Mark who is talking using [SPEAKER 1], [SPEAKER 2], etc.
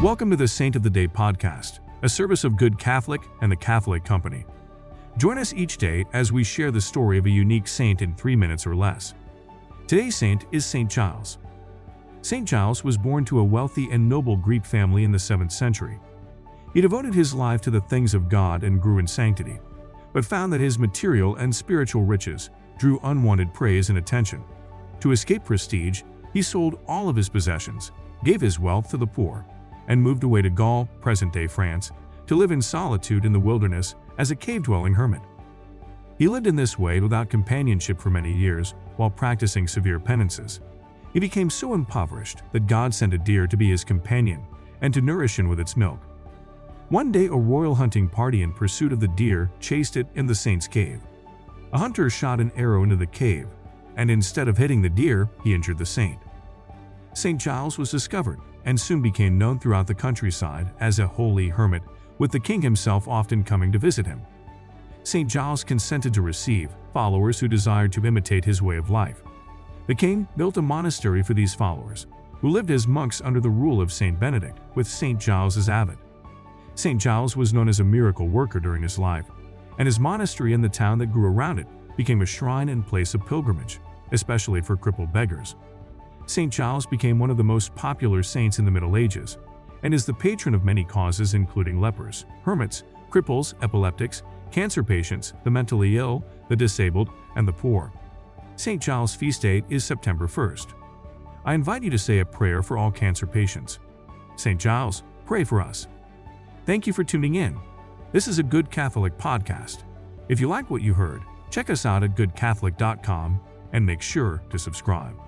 [SPEAKER 1] Welcome to the Saint of the Day podcast, a service of Good Catholic and the Catholic Company. Join us each day as we share the story of a unique saint in three minutes or less. Today's saint is St. Giles. St. Giles was born to a wealthy and noble Greek family in the 7th century. He devoted his life to the things of God and grew in sanctity, but found that his material and spiritual riches drew unwanted praise and attention. To escape prestige, he sold all of his possessions, gave his wealth to the poor, and moved away to Gaul, present-day France, to live in solitude in the wilderness as a cave-dwelling hermit. He lived in this way without companionship for many years while practicing severe penances. He became so impoverished that God sent a deer to be his companion and to nourish him with its milk. One day a royal hunting party in pursuit of the deer chased it in the saint's cave. A hunter shot an arrow into the cave, and instead of hitting the deer, he injured the saint. St. Giles was discovered and soon became known throughout the countryside as a holy hermit, with the king himself often coming to visit him. St. Giles consented to receive followers who desired to imitate his way of life. The king built a monastery for these followers, who lived as monks under the rule of St. Benedict, with St. Giles as abbot. St. Giles was known as a miracle worker during his life, and his monastery and the town that grew around it became a shrine and place of pilgrimage, especially for crippled beggars. St. Giles became one of the most popular saints in the Middle Ages and is the patron of many causes including lepers, hermits, cripples, epileptics, cancer patients, the mentally ill, the disabled, and the poor. St. Giles' feast date is September 1st. I invite you to say a prayer for all cancer patients. St. Giles, pray for us. Thank you for tuning in. This is a Good Catholic podcast. If you like what you heard, check us out at goodcatholic.com and make sure to subscribe.